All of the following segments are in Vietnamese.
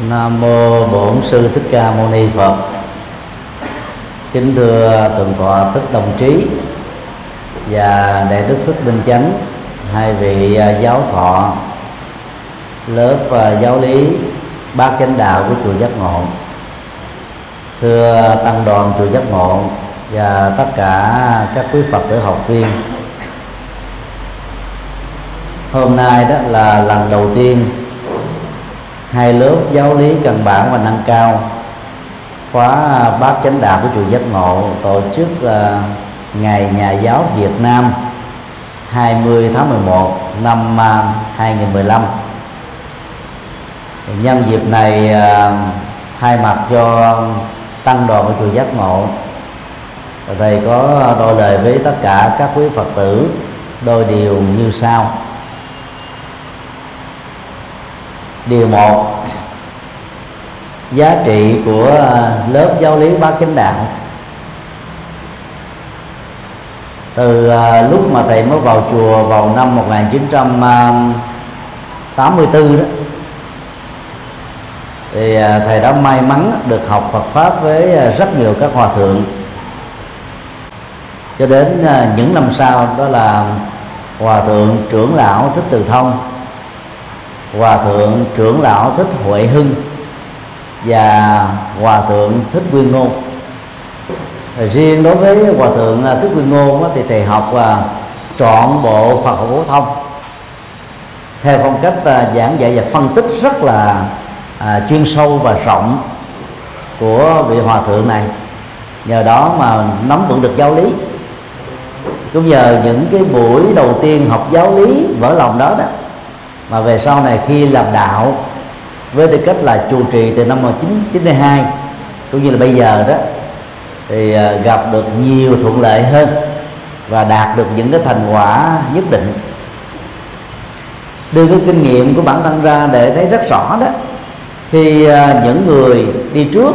Nam mô Bổn sư Thích Ca Mâu Ni Phật. Kính thưa thượng tọa Thích Đồng Trí và đại đức Thích Minh Chánh, hai vị à, giáo thọ lớp à, giáo lý ba chánh đạo của chùa Giác Ngộ. Thưa tăng đoàn chùa Giác Ngộ và tất cả các quý Phật tử học viên. Hôm nay đó là lần đầu tiên hai lớp giáo lý căn bản và nâng cao. Khóa à, bát chánh đạo của chùa giác ngộ tổ chức uh, ngày nhà giáo Việt Nam 20 tháng 11 năm à, uh, 2015 nhân dịp này uh, thay mặt cho tăng đoàn của chùa giác ngộ thầy có đôi lời với tất cả các quý phật tử đôi điều như sau. Điều một, giá trị của à, lớp giáo lý bát chánh đạo. Từ à, lúc mà thầy mới vào chùa vào năm 1984 đó, thì à, thầy đã may mắn được học Phật pháp với rất nhiều các hòa thượng. Cho đến những năm sau, đó là hòa thượng trưởng lão thích từ thông hòa thượng trưởng lão thích huệ hưng và hòa thượng thích nguyên ngôn riêng đối với hòa thượng thích nguyên ngôn thì thầy học và trọn bộ phật học phổ thông. Theo phong cách à, giảng dạy và phân tích rất là à, chuyên sâu và rộng của vị hòa thượng này. Nhờ đó mà nắm vững được giáo lý. Cũng nhờ những cái buổi đầu tiên học giáo lý vỡ lòng đó đó mà về sau này khi làm đạo, với tư cách là chủ trì từ năm 1992 cũng như là bây giờ đó, thì ờ, gặp được nhiều thuận lợi hơn và đạt được những cái thành quả nhất định. Đưa cái kinh nghiệm của bản thân ra để thấy rất rõ đó, khi ờ, những người đi trước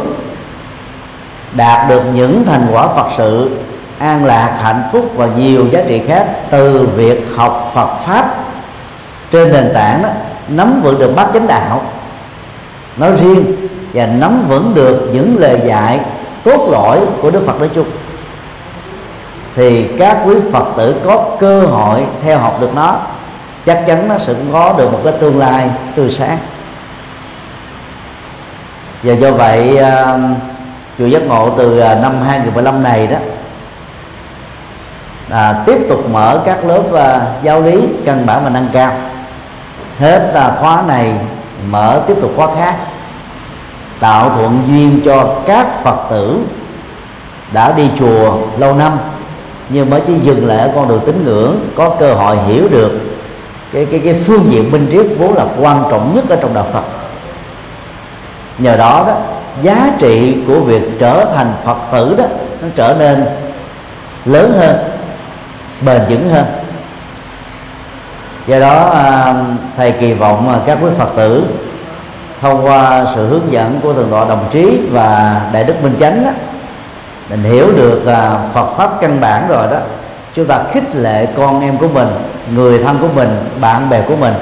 đạt được những thành quả Phật sự, an lạc, hạnh phúc và nhiều giá trị khác từ việc học Phật pháp trên nền tảng đó, nắm vững được bát chánh đạo. Nói riêng và nắm vững được những lời dạy cốt lõi của Đức Phật nói chung. Thì các quý Phật tử có cơ hội theo học được nó chắc chắn nó sẽ có được một cái tương lai tươi sáng. Và do vậy um, chùa giác ngộ từ à, năm 2015 này đó à, tiếp tục mở các lớp à, giáo lý căn bản và nâng cao hết là khóa này, mở tiếp tục khóa khác. Tạo thuận duyên cho các phật tử đã đi chùa lâu năm. Nhưng mới chỉ dừng lại ở con đường tín ngưỡng, có cơ hội hiểu được cái cái cái phương diện minh triết vốn là quan trọng nhất ở trong đạo Phật. Nhờ đó đó, giá trị của việc trở thành Phật tử đó, nó trở nên lớn hơn, bền vững hơn do đó à, thầy kỳ vọng các quý phật tử thông qua sự hướng dẫn của thượng tọa đồng trí và đại đức minh chánh đó, mình hiểu được à, phật pháp căn bản rồi đó chúng ta khích lệ con em của mình người thân của mình bạn bè của mình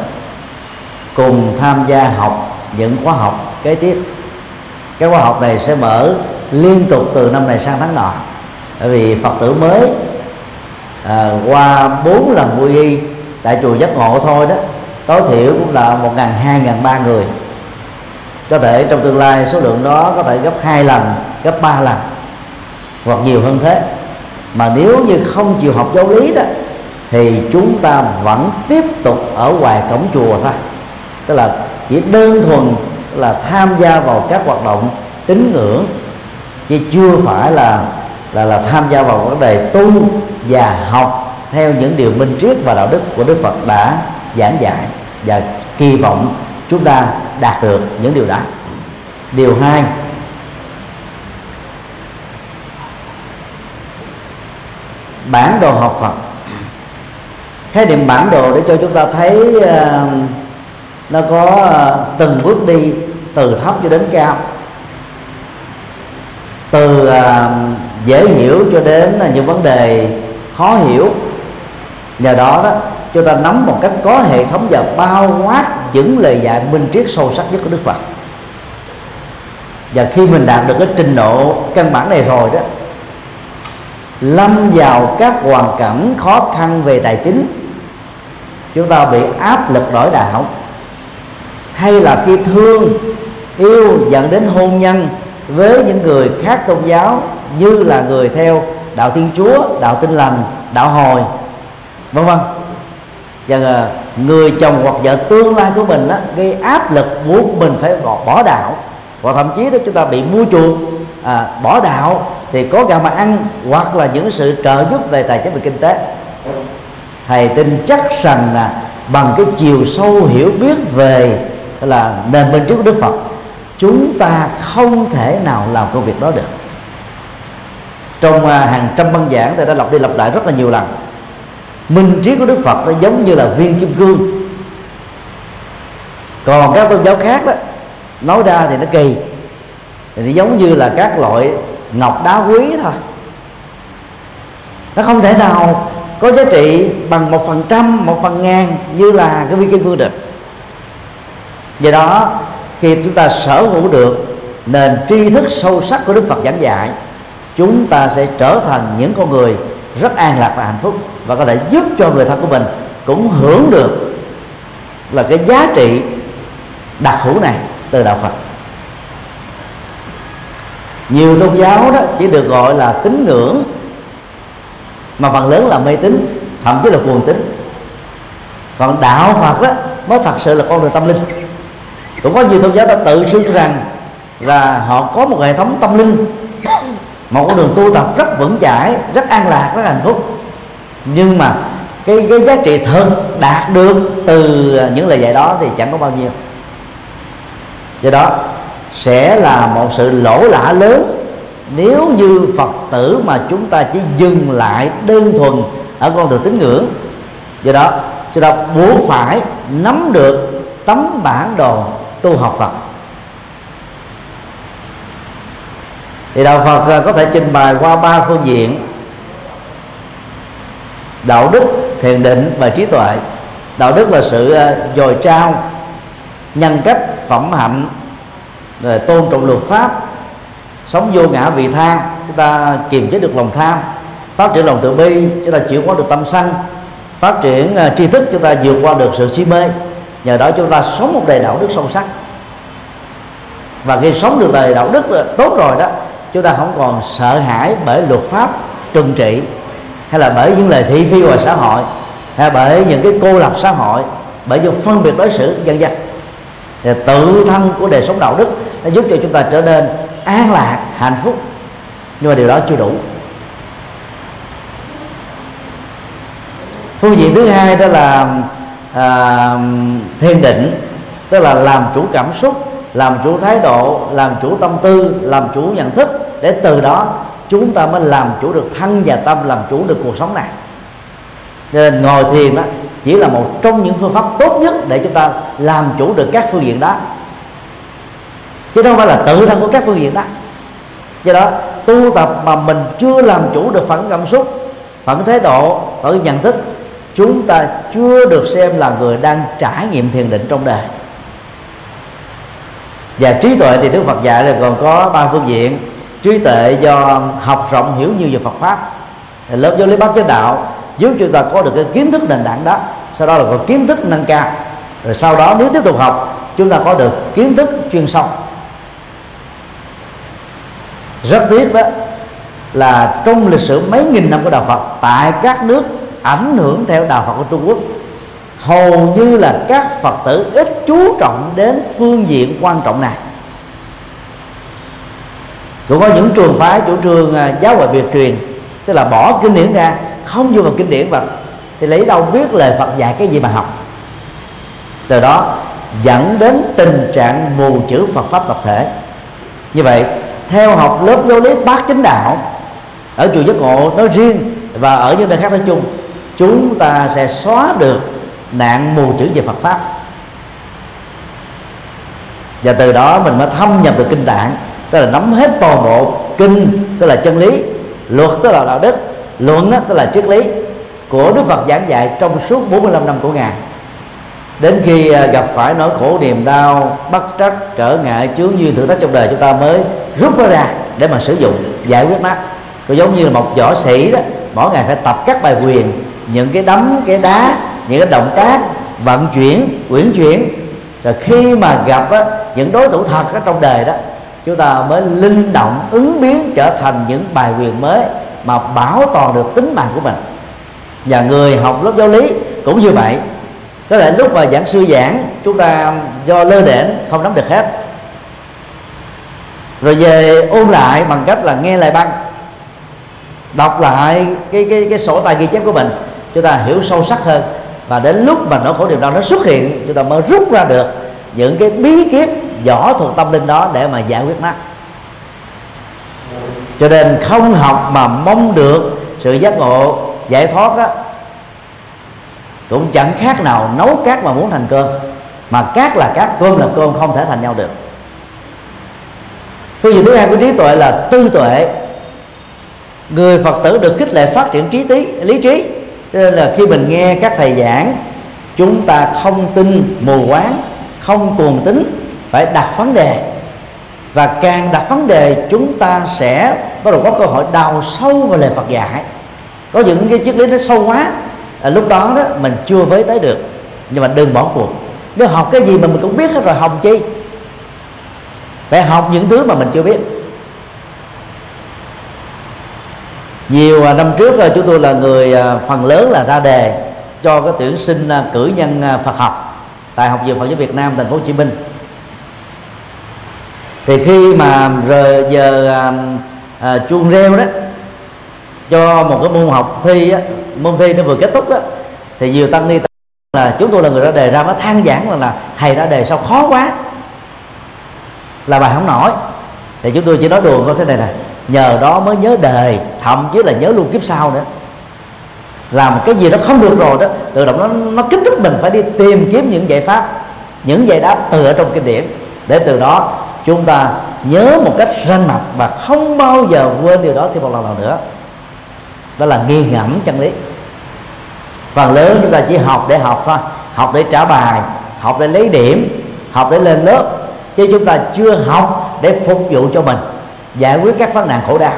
cùng tham gia học những khóa học kế tiếp. Cái khóa học này sẽ mở liên tục từ năm này sang tháng nọ. Bởi vì phật tử mới à, qua bốn lần quy y tại chùa giác ngộ thôi đó. Tối thiểu cũng là một ngàn hai, ngàn ba người. Có thể trong tương lai số lượng đó có thể gấp hai lần, gấp ba lần, hoặc nhiều hơn thế. Mà nếu như không chịu học giáo lý đó, thì chúng ta vẫn tiếp tục ở ngoài cổng chùa thôi. Tức là chỉ đơn thuần là tham gia vào các hoạt động tín ngưỡng, chứ chưa phải là là là tham gia vào vấn đề tu và học theo những điều minh triết và đạo đức của Đức Phật đã giảng dạy và kỳ vọng chúng ta đạt được những điều đó. Điều hai bản đồ học Phật. Khái niệm bản đồ để cho chúng ta thấy uh, nó có uh, từng bước đi từ thấp cho đến cao. Từ uh, dễ hiểu cho đến uh, những vấn đề khó hiểu nhờ đó đó, chúng ta nắm một cách có hệ thống và bao quát những lời dạy minh triết sâu sắc nhất của Đức Phật. Và khi mình đạt được cái trình độ căn bản này rồi đó, lâm vào các hoàn cảnh khó khăn về tài chính, chúng ta bị áp lực đổi đạo. Hay là khi thương, yêu dẫn đến hôn nhân với những người khác tôn giáo, như là người theo đạo thiên chúa, đạo tinh lành, đạo hồi vân vân và người chồng hoặc vợ tương lai của mình á, gây áp lực buộc mình phải bỏ, bỏ đạo. Hoặc thậm chí đó chúng ta bị mua chuộc à, bỏ đạo thì có gạo mà ăn hoặc là những sự trợ giúp về tài chính và kinh tế. Thầy tin chắc rằng là bằng cái chiều sâu hiểu biết về là nền bên trước của Đức Phật chúng ta không thể nào làm công việc đó được. Trong à, hàng trăm băng giảng thầy đã lặp đi lặp lại rất là nhiều lần minh trí của Đức Phật nó giống như là viên kim cương. Còn các tôn giáo khác đó, nói ra thì nó kỳ. Thì nó giống như là các loại ngọc đá quý thôi. Nó không thể nào có giá trị bằng một phần trăm, một phần ngàn như là cái viên kim cương được. Do đó, khi chúng ta sở hữu được nền tri thức sâu sắc của đức phật giảng dạy, chúng ta sẽ trở thành những con người rất an lạc và hạnh phúc và có thể giúp cho người thân của mình cũng hưởng được là cái giá trị đặc hữu này từ đạo phật. Nhiều tôn giáo đó chỉ được gọi là tín ngưỡng, mà phần lớn là mê tín, thậm chí là cuồng tín. Còn đạo phật đó nó thật sự là con đường tâm linh. Cũng có nhiều tôn giáo đã tự xưng rằng là họ có một hệ thống tâm linh một con đường tu tập rất vững chãi, rất an lạc, rất hạnh phúc. Nhưng mà cái cái giá trị thực đạt được từ những lời dạy đó thì chẳng có bao nhiêu. Do đó, sẽ là một sự lỗ lã lớn nếu như phật tử mà chúng ta chỉ dừng lại đơn thuần ở con đường tín ngưỡng. Do đó, chúng ta buộc phải nắm được tấm bản đồ tu học phật. Thì đạo phật có thể trình bày qua ba phương diện. Đạo đức thiền định và trí tuệ. Đạo đức là sự ờ, dồi trao nhân cách phẩm hạnh rồi tôn trọng luật pháp sống vô ngã vị tha chúng ta kiềm chế được lòng tham phát triển lòng từ bi chúng ta chuyển hóa được tâm sân phát triển uh, tri thức chúng ta vượt qua được sự si mê. Nhờ đó chúng ta sống một đời đạo đức sâu sắc. Và khi sống được đời đạo đức tốt rồi đó chúng ta không còn sợ hãi bởi luật pháp trừng trị hay là bởi những lời thị phi ngoài xã hội hay bởi những cái cô lập xã hội bởi những phân biệt đối xử dân dân. Thì tự thân của đời sống đạo đức nó giúp cho chúng ta trở nên an lạc hạnh phúc. Nhưng mà điều đó chưa đủ. Phương diện thứ hai đó là à, thiền định tức là làm chủ cảm xúc làm chủ thái độ, làm chủ tâm tư, làm chủ nhận thức. Để từ đó, chúng ta mới làm chủ được thân và tâm, làm chủ được cuộc sống này. Cho nên ngồi thiền đó chỉ là một trong những phương pháp tốt nhất để chúng ta làm chủ được các phương diện đó. Chứ đâu phải là tự thân của các phương diện đó. Do đó, tu tập mà mình chưa làm chủ được phản cảm xúc, phản thái độ, phản nhận thức, chúng ta chưa được xem là người đang trải nghiệm thiền định trong đời và trí tuệ thì đức phật dạy là còn có ba phương diện. Trí tuệ do học rộng hiểu nhiều về phật pháp, lớp giáo lý bát chánh đạo. Giúp chúng ta có được cái kiến thức nền tảng đó, sau đó là có kiến thức nâng cao. Rồi sau đó nếu tiếp tục học, chúng ta có được kiến thức chuyên sâu. Rất tiếc đó là trong lịch sử mấy nghìn năm của đạo Phật, tại các nước ảnh hưởng theo đạo Phật của Trung Quốc hầu như là các Phật tử ít chú trọng đến phương diện quan trọng này. Cũng có những trường phái chủ trương à, giáo hội biệt truyền, tức là bỏ kinh điển ra, không vô vào kinh điển mà thì lấy đâu biết lời Phật dạy cái gì mà học. Từ đó dẫn đến tình trạng mù chữ Phật pháp tập thể. Như vậy, theo học lớp giáo lý bát chính đạo, ở chùa giác ngộ nói riêng và ở những nơi khác nói chung, chúng ta sẽ xóa được nạn mù chữ về Phật pháp. Và từ đó mình mới thâm nhập được kinh tạng tức là nắm hết toàn bộ kinh, tức là chân lý, luật, tức là đạo đức, luận tức là triết lý của Đức Phật giảng dạy trong suốt 45 năm của ngài. Đến khi à, gặp phải nỗi khổ niềm đau, bất trắc, trở ngại, chướng duyên thử thách trong đời chúng ta mới rút nó ra để mà sử dụng, giải quyết nó. Có giống như là một võ sĩ đó, mỗi ngày phải tập các bài quyền, những cái đấm, cái đá những cái động tác vận chuyển quyển chuyển. Rồi khi mà gặp á, những đối thủ thật ở trong đời đó chúng ta mới linh động ứng biến trở thành những bài quyền mới mà bảo toàn được tính mạng của mình. Và người học lớp giáo lý cũng như vậy. Có thể lúc mà giảng sư giảng chúng ta do lơ đễnh không nắm được hết. Rồi về ôn lại bằng cách là nghe lại băng đọc lại cái cái cái sổ tay ghi chép của mình chúng ta hiểu sâu sắc hơn và đến lúc mà nỗi khổ niềm đau nó xuất hiện, chúng ta mới rút ra được những cái bí kíp võ thuật tâm linh đó để mà giải quyết nó. Cho nên không học mà mong được sự giác ngộ, giải thoát á, cũng chẳng khác nào nấu cát mà muốn thành cơm, mà cát là cát, cơm là cơm, không thể thành nhau được. Phương diện thứ hai của trí tuệ là tư tuệ. Người phật tử được khích lệ phát triển trí tí, lý trí cho nên là khi mình nghe các thầy giảng chúng ta không tin mù quáng không cuồng tính phải đặt vấn đề. Và càng đặt vấn đề chúng ta sẽ bắt đầu có cơ hội đào sâu vào lời Phật dạy. Có những cái triết lý nó sâu quá à, lúc đó đó mình chưa với tới được. Nhưng mà đừng bỏ cuộc. Nếu học cái gì mà mình cũng biết hết rồi học chi? Phải học những thứ mà mình chưa biết. Nhiều à, năm trước à, chúng tôi là người à, phần lớn là ra đề cho cái tuyển sinh cử nhân Phật học tại học viện Phật giáo Việt Nam thành phố Hồ Chí Minh. Thì khi mà rời giờ à, à, chuông reo đó cho một cái môn học thi á, môn thi nó vừa kết thúc đó thì nhiều tăng ni là chúng tôi là người ra đề ra nó than giảng là, là thầy ra đề sao khó quá là bài không nổi. Thì chúng tôi chỉ nói đùa có thế này nè nhờ đó mới nhớ đời, thậm chí là nhớ luôn kiếp sau nữa. Làm cái gì nó không được rồi đó, tự động nó nó kích thích mình phải đi tìm kiếm những giải pháp, những giải đáp từ ở trong kinh điển. Để từ đó chúng ta nhớ một cách ranh mạch và không bao giờ quên điều đó thêm một lần nào nữa. Đó là nghi ngẫm chân lý. Phần lớn chúng ta chỉ học để học thôi, học để trả bài, học để lấy điểm, học để lên lớp, chứ chúng ta chưa học để phục vụ cho mình giải quyết các vấn nạn khổ đau.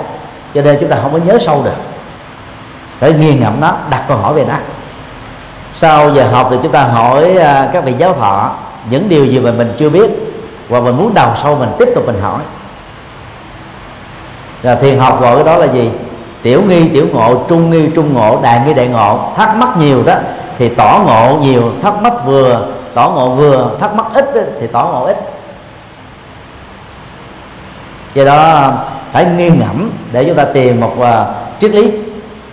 Cho nên chúng ta không có nhớ sâu được. Phải nghiền ngẫm nó, đặt câu hỏi về nó. Sau giờ học thì chúng ta hỏi à, các vị giáo thọ những điều gì mà mình chưa biết và mình muốn đào sâu mình, tiếp tục mình hỏi. Là thiền học gọi cái đó là gì? Tiểu nghi, tiểu ngộ, trung nghi, trung ngộ, đại nghi, đại ngộ. Thắc mắc nhiều đó thì tỏ ngộ nhiều, thắc mắc vừa, tỏ ngộ vừa, thắc mắc ít thì tỏ ngộ ít do đó um, phải nghiêng ngẫm để chúng ta tìm một uh, triết lý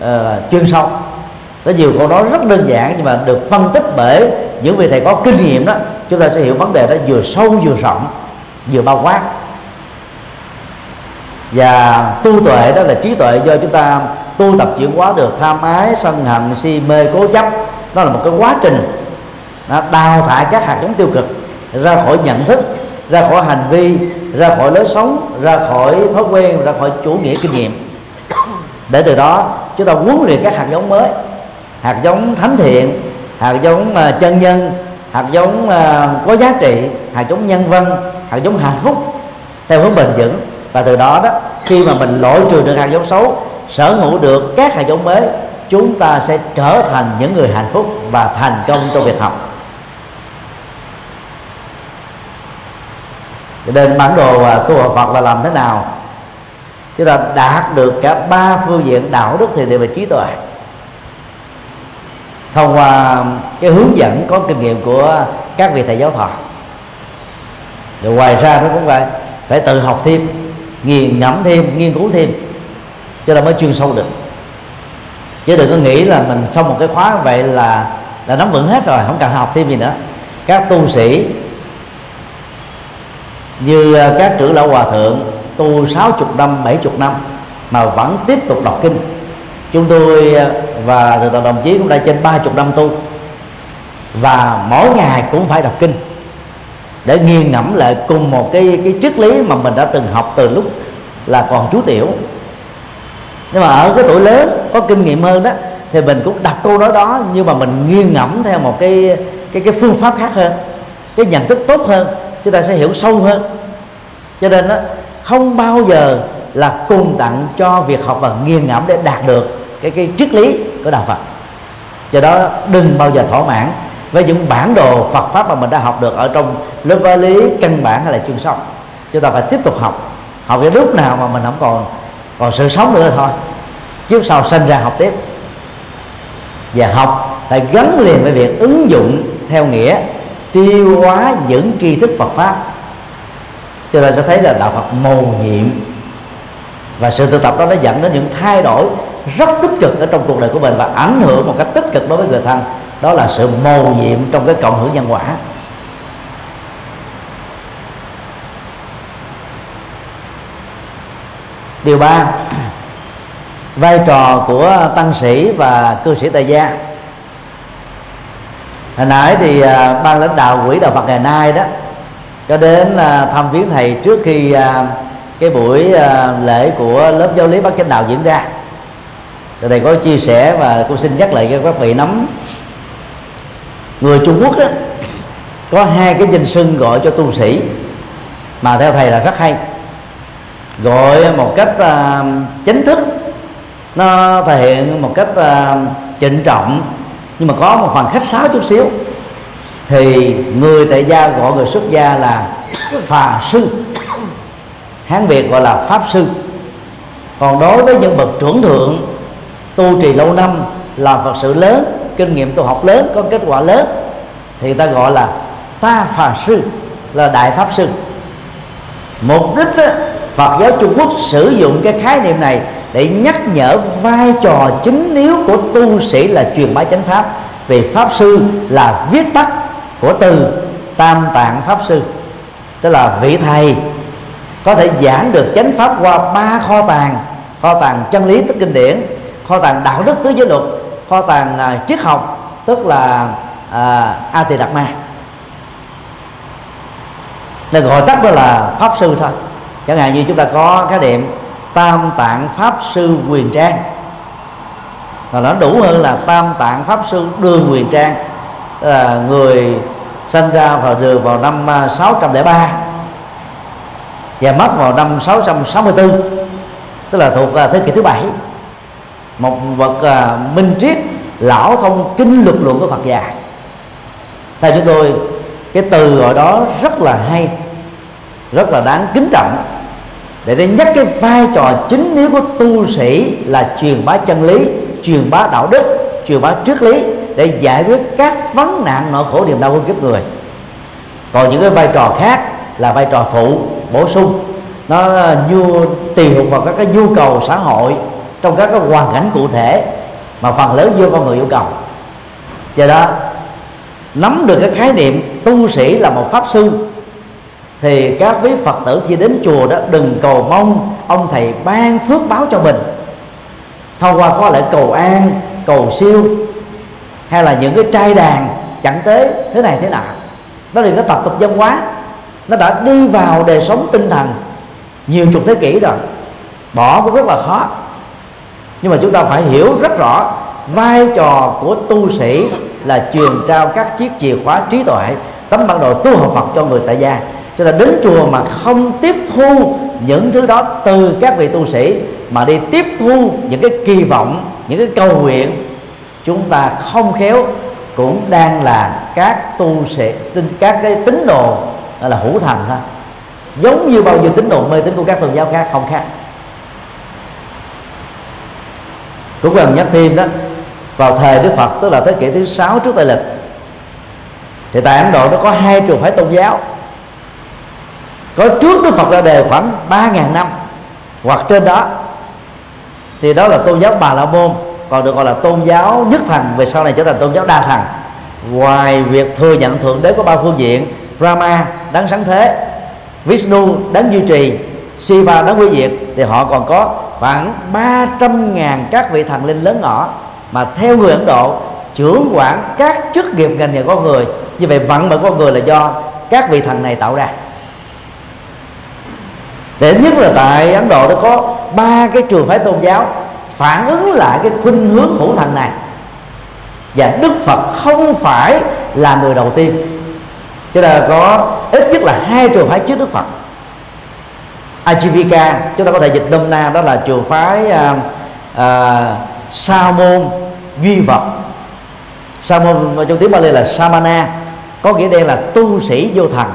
uh, chuyên sâu. Có nhiều câu nói rất đơn giản nhưng mà được phân tích bởi những vị thầy có kinh nghiệm đó chúng ta sẽ hiểu vấn đề đó vừa sâu vừa rộng vừa bao quát. Và tu tuệ đó là trí tuệ do chúng ta tu tập chuyển hóa được tham ái sân hận si mê cố chấp. Đó là một cái quá trình đào thải các hạt giống tiêu cực ra khỏi nhận thức ra khỏi hành vi, ra khỏi lối sống, ra khỏi thói quen, ra khỏi chủ nghĩa kinh nghiệm. Để từ đó, chúng ta huấn luyện các hạt giống mới. Hạt giống thánh thiện, hạt giống à, chân nhân, hạt giống à, có giá trị, hạt giống nhân văn, hạt giống hạnh phúc, theo hướng bền vững. Và từ đó đó, khi mà mình loại trừ được hạt giống xấu, sở hữu được các hạt giống mới, chúng ta sẽ trở thành những người hạnh phúc và thành công trong việc học. Cho nên bản đồ và tu học Phật là làm thế nào? Chúng ta đạt được cả ba phương diện đạo đức thì đều về trí tuệ. Thông qua cái hướng dẫn, có kinh nghiệm của các vị thầy giáo thọ. Rồi ngoài ra nó cũng phải phải tự học thêm, nghiền ngẫm thêm, nghiên cứu thêm, cho nên mới chuyên sâu được. Chứ đừng có nghĩ là mình xong một cái khóa vậy là là nắm vững hết rồi, không cần học thêm gì nữa. Các tu sĩ như à, các trưởng lão hòa thượng tu 60 năm 70 năm mà vẫn tiếp tục đọc kinh. Chúng tôi à, và thượng tọa đồng chí cũng đã trên 30 năm tu. Và mỗi ngày cũng phải đọc kinh. Để nghiền ngẫm lại cùng một cái cái triết lý mà mình đã từng học từ lúc là còn chú tiểu. Nhưng mà ở cái tuổi lớn, có kinh nghiệm hơn đó, thì mình cũng đặt câu nói đó, nhưng mà mình nghiêng ngẫm theo một cái cái cái phương pháp khác hơn, cái nhận thức tốt hơn chúng ta sẽ hiểu sâu hơn. Cho nên đó không bao giờ là cùng tặng cho việc học và nghiền ngẫm để đạt được cái cái triết lý của đạo Phật. Do đó đừng bao giờ thỏa mãn với những bản đồ Phật pháp mà mình đã học được ở trong lớp Vật lý, căn bản hay là chuyên sâu. Chúng ta phải tiếp tục học. Học đến lúc nào mà mình không còn còn sự sống nữa thôi. Kiếp sau sinh ra học tiếp. Và học phải gắn liền với việc ứng dụng theo nghĩa tiêu hóa những tri thức Phật pháp. Cho ta sẽ thấy là đạo Phật mầu nhiệm. Và sự tu tập đó nó dẫn đến những thay đổi rất tích cực ở trong cuộc đời của mình và ảnh hưởng một cách tích cực đối với người thân. Đó là sự mầu nhiệm trong cái cộng hưởng nhân quả. Điều ba, vai trò của tăng sĩ và cư sĩ tại gia hồi nãy thì à, ban lãnh đạo quỹ đạo Phật ngày nay đó có đến à, thăm viếng thầy trước khi à, cái buổi à, lễ của lớp giáo lý bác chánh đạo diễn ra. Thì thầy có chia sẻ và cũng xin nhắc lại cho các vị nắm. Người Trung Quốc đó, có hai cái danh xưng gọi cho tu sĩ mà theo thầy là rất hay. Gọi một cách uh, chính thức nó thể hiện một cách uh, trịnh trọng nhưng mà có một phần khách sáo chút xíu. Thì người tại gia gọi người xuất gia là phà sư. Hán việt gọi là pháp sư. Còn đối với những bậc trưởng thượng tu trì lâu năm làm phật sự lớn kinh nghiệm tu học lớn có kết quả lớn thì ta gọi là ta phà sư là đại pháp sư. Mục đích đó, Phật giáo Trung Quốc sử dụng cái khái niệm này để nhắc nhở vai trò chính yếu của tu sĩ là truyền bá chánh pháp. Vì pháp sư là viết tắt của từ tam tạng pháp sư. Tức là vị thầy có thể giảng được chánh pháp qua ba kho tàng. Kho tàng chân lý tức kinh điển kho tàng đạo đức tứ giới luật kho tàng à, triết học tức là à, a tỳ đạt ma. Là gọi tắt đó là pháp sư thôi. Chẳng hạn như chúng ta có cái điểm tam tạng pháp sư quyền trang. Và nó đủ hơn là tam tạng pháp sư đường quyền trang. Là người sinh ra vào đường vào năm à, 603 và mất vào năm 664 tức là thuộc à, thế kỷ thứ bảy. Một bậc à, minh triết, lão thông kinh lực luận của Phật dạy. Theo chúng tôi, cái từ gọi đó rất là hay, rất là đáng kính trọng để đây nhắc cái vai trò chính yếu của tu sĩ là truyền bá chân lý, truyền bá đạo đức, truyền bá triết lý để giải quyết các vấn nạn nỗi khổ niềm đau của kiếp người. Còn những cái vai trò khác là vai trò phụ, bổ sung. Nó nhu, tùy thuộc vào các cái nhu cầu xã hội trong các cái hoàn cảnh cụ thể mà phần lớn do con người yêu cầu. Do đó, nắm được cái khái niệm tu sĩ là một pháp sư thì các quý phật tử khi đến chùa đó, đừng cầu mong ông thầy ban phước báo cho mình. Thông qua có lẽ cầu an, cầu siêu, hay là những cái trai đàn, chẳng tế, thế này thế nào đó là cái tập tục văn hóa. Nó đã đi vào đời sống tinh thần nhiều chục thế kỷ rồi. Bỏ cũng rất là khó. Nhưng mà chúng ta phải hiểu rất rõ, vai trò của tu sĩ là truyền trao các chiếc chìa khóa trí tuệ, tấm bản đồ tu học Phật cho người tại gia cho nên đến chùa mà không tiếp thu những thứ đó từ các vị tu sĩ, mà đi tiếp thu những cái kỳ vọng, những cái cầu nguyện, chúng ta không khéo cũng đang là các tu sĩ các cái tín đồ là hữu thần thôi. Giống như bao nhiêu tín đồ mê tín của các tôn giáo khác, không khác. Cũng cần nhắc thêm đó, vào thời Đức Phật, tức là thế kỷ thứ sáu trước Tây lịch, thì tại Ấn Độ nó có hai trường phái tôn giáo có trước Đức Phật ra đời khoảng 3.000 năm. Hoặc trên đó, thì đó là tôn giáo Bà La Môn, còn được gọi là tôn giáo nhất thần về sau này trở thành tôn giáo đa thần ngoài việc thừa nhận thượng đế có ba phương diện, Brahma đáng sáng thế, Vishnu đáng duy trì, Shiva đáng quy diệt, thì họ còn có khoảng 300 ngàn các vị thần linh lớn nhỏ mà theo người Ấn Độ, trưởng quản các chức nghiệp ngành nghề con người, như vậy vận mệnh con người là do các vị thần này tạo ra để nhất là tại Ấn Độ nó có ba cái trường phái tôn giáo phản ứng lại cái khuynh hướng hữu thần này. Và đức phật không phải là người đầu tiên. Cho nên có ít nhất là hai trường phái trước đức phật. Ajivika chúng ta có thể dịch đông nam đó là trường phái uh, uh, sa môn duy vật. Sa môn trong tiếng Bali là samana có nghĩa đen là tu sĩ vô thần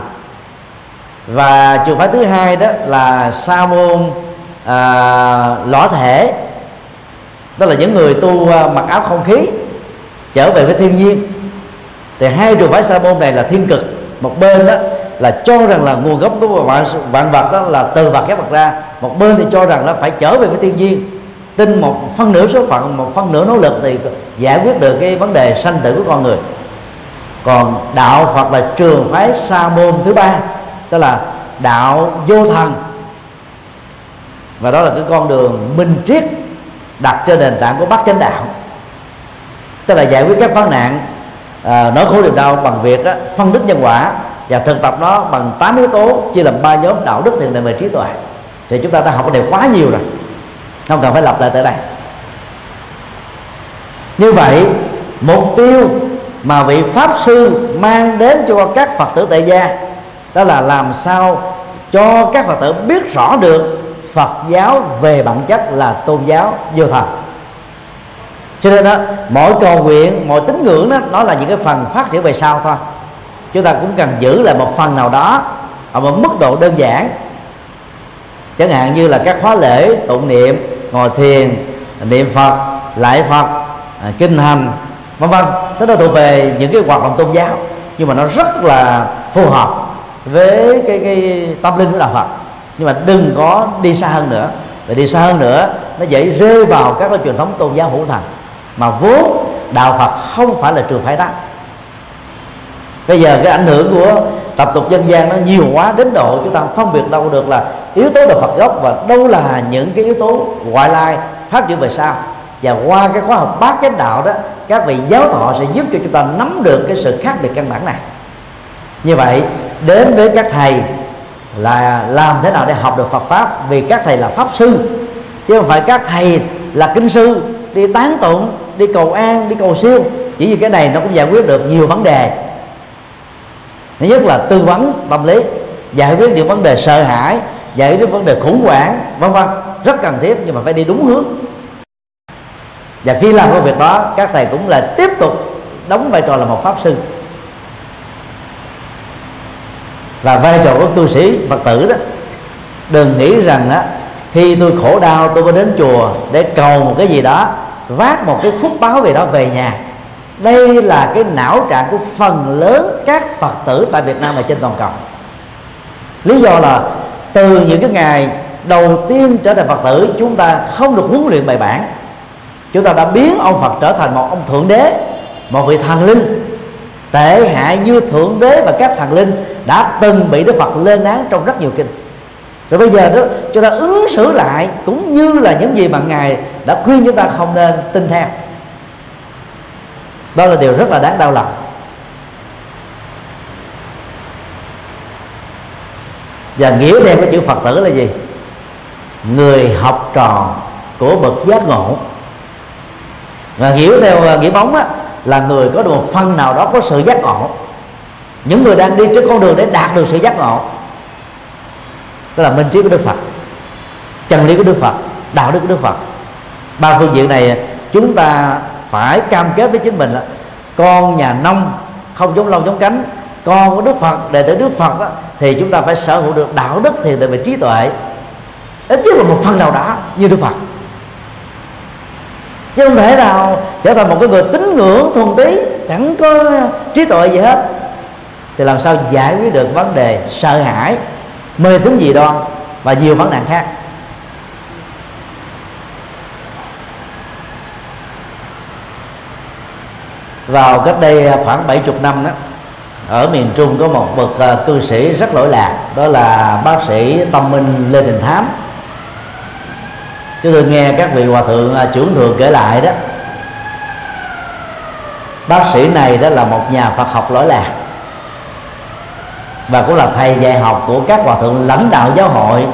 và trường phái thứ hai đó là sa môn à, lõa thể. Đó là những người tu à, mặc áo không khí trở về với thiên nhiên. Thì hai trường phái sa môn này là thiên cực. Một bên đó là cho rằng là nguồn gốc của vạn, vạn vật đó là từ vật ghép vật ra. Một bên thì cho rằng là phải trở về với thiên nhiên. Tin một phân nửa số phận một phân nửa nỗ lực thì giải quyết được cái vấn đề sanh tử của con người. Còn đạo phật là trường phái sa môn thứ ba tức là đạo vô thần. Và đó là cái con đường minh triết đặt trên nền tảng của bát chánh đạo. Tức là giải quyết các vấn nạn à, nói khổ niềm đau bằng việc á, phân tích nhân quả và thực tập nó bằng 8 yếu tố chia làm ba nhóm đạo đức thiền định và trí tuệ. Thì chúng ta đã học cái điều quá nhiều rồi. Không cần phải lặp lại tại đây. Như vậy mục tiêu mà vị pháp sư mang đến cho các phật tử tại gia đó là làm sao cho các phật tử biết rõ được phật giáo về bản chất là tôn giáo vô thần. Cho nên đó mỗi cầu nguyện mỗi tín ngưỡng đó nó là những cái phần phát triển về sau thôi. Chúng ta cũng cần giữ lại một phần nào đó ở một mức độ đơn giản. Chẳng hạn như là các khóa lễ tụng niệm ngồi thiền niệm phật lại phật à, kinh hành vân vân. Thế đó thuộc về những cái hoạt động tôn giáo. Nhưng mà nó rất là phù hợp với cái cái tâm linh của đạo phật. Nhưng mà đừng có đi xa hơn nữa. Và đi xa hơn nữa, nó dễ rơi vào các cái truyền thống tôn giáo hữu thần. Mà vốn đạo phật không phải là trường phái đó bây giờ cái ảnh hưởng của tập tục dân gian nó nhiều quá, đến độ chúng ta phân biệt đâu được là yếu tố là Phật gốc và đâu là những cái yếu tố ngoại lai phát triển về sau. Và qua cái khóa học bát chánh đạo đó, các vị giáo thọ sẽ giúp cho chúng ta nắm được cái sự khác biệt căn bản này. Như vậy đến với các thầy là làm thế nào để học được Phật pháp, vì các thầy là pháp sư, chứ không phải các thầy là kinh sư, đi tán tụng, đi cầu an, đi cầu siêu. Chỉ vì cái này nó cũng giải quyết được nhiều vấn đề. Thứ nhất là tư vấn tâm lý, giải quyết những vấn đề sợ hãi, giải quyết vấn đề khủng hoảng, vân vân. Rất cần thiết nhưng mà phải đi đúng hướng. Và khi làm công việc đó, các thầy cũng là tiếp tục đóng vai trò là một pháp sư và vai trò của cư sĩ phật tử đó, đừng nghĩ rằng á, khi tôi khổ đau tôi mới đến chùa để cầu một cái gì đó, vác một cái phúc báo về đó về nhà. Đây là cái não trạng của phần lớn các phật tử tại việt nam và trên toàn cầu. Lý do là từ những cái ngày đầu tiên trở thành phật tử, chúng ta không được huấn luyện bài bản. Chúng ta đã biến ông phật trở thành một ông thượng đế, một vị thần linh tệ hại như thượng đế và các thần linh đã từng bị đức phật lên án trong rất nhiều kinh. Rồi bây giờ đó chúng ta ứng xử lại cũng như là những gì mà ngài đã khuyên chúng ta không nên tin theo. Đó là điều rất là đáng đau lòng. Và nghĩa đen của chữ phật tử là gì? Người học trò của bậc giác ngộ. Và hiểu theo à, nghĩa bóng á, là người có được một phần nào đó có sự giác ngộ. Những người đang đi trên con đường để đạt được sự giác ngộ. Đó là minh trí của đức phật chân lý của đức phật đạo đức của đức phật. Ba phương diện này chúng ta phải cam kết với chính mình là con nhà nông không giống lông giống cánh con của đức phật đệ tử đức phật đó, thì chúng ta phải sở hữu được đạo đức thiền định về trí tuệ. Ít nhất là một phần nào đó như đức phật chứ không thể nào trở thành một cái người tín ngưỡng thuần túy, chẳng có trí tuệ gì hết. Thì làm sao giải quyết được vấn đề sợ hãi, mê tín gì đoan và nhiều vấn nạn khác? Vào cách đây khoảng 70 năm đó, ở miền Trung có một bậc ờ, cư sĩ rất lỗi lạc, đó là bác sĩ tâm minh Lê Đình Thám chúng tôi nghe các vị hòa thượng à, trưởng thượng kể lại đó. Bác sĩ này đó là một nhà Phật học lỗi lạc. Và cũng là thầy dạy học của các hòa thượng lãnh đạo giáo hội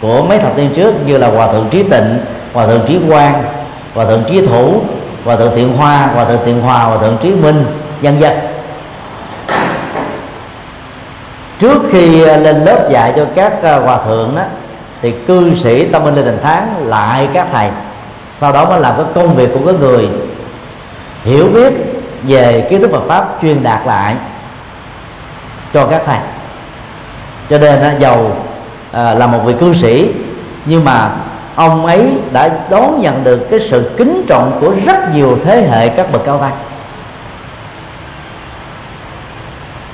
của mấy thập niên trước, như là hòa thượng trí tịnh, hòa thượng trí quang, hòa thượng trí thủ, hòa thượng thiện hoa, hòa thượng thiện hòa hòa thượng trí minh, vân dân trước khi à, lên lớp dạy cho các à, hòa thượng đó thì cư sĩ tâm minh Lê thành Thắng lại các thầy. Sau đó mới làm cái công việc của cái người hiểu biết về kiến thức Phật pháp truyền đạt lại cho các thầy. Cho nên giàu à, là một vị cư sĩ nhưng mà ông ấy đã đón nhận được cái sự kính trọng của rất nhiều thế hệ các bậc cao tăng.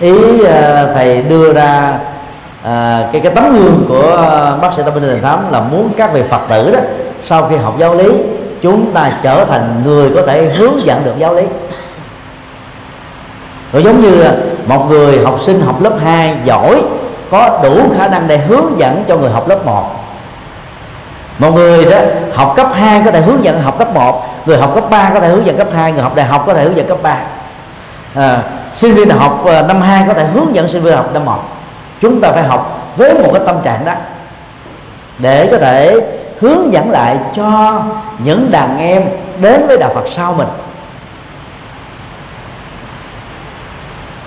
Ý à, thầy đưa ra à, cái cái tấm gương của ờ, bác sĩ tâm linh thành thám là muốn các vị phật tử đó sau khi học giáo lý chúng ta trở thành người có thể hướng dẫn được giáo lý. Rồi giống như là một người học sinh học lớp 2 giỏi có đủ khả năng để hướng dẫn cho người học lớp 1 một người đó học cấp 2 có thể hướng dẫn học cấp 1 người học cấp 3 có thể hướng dẫn cấp 2 người học đại học có thể hướng dẫn cấp 3 à, sinh viên đại học ờ, năm 2 có thể hướng dẫn sinh viên học năm 1 chúng ta phải học với một cái tâm trạng đó để có thể hướng dẫn lại cho những đàn em đến với đạo Phật sau mình.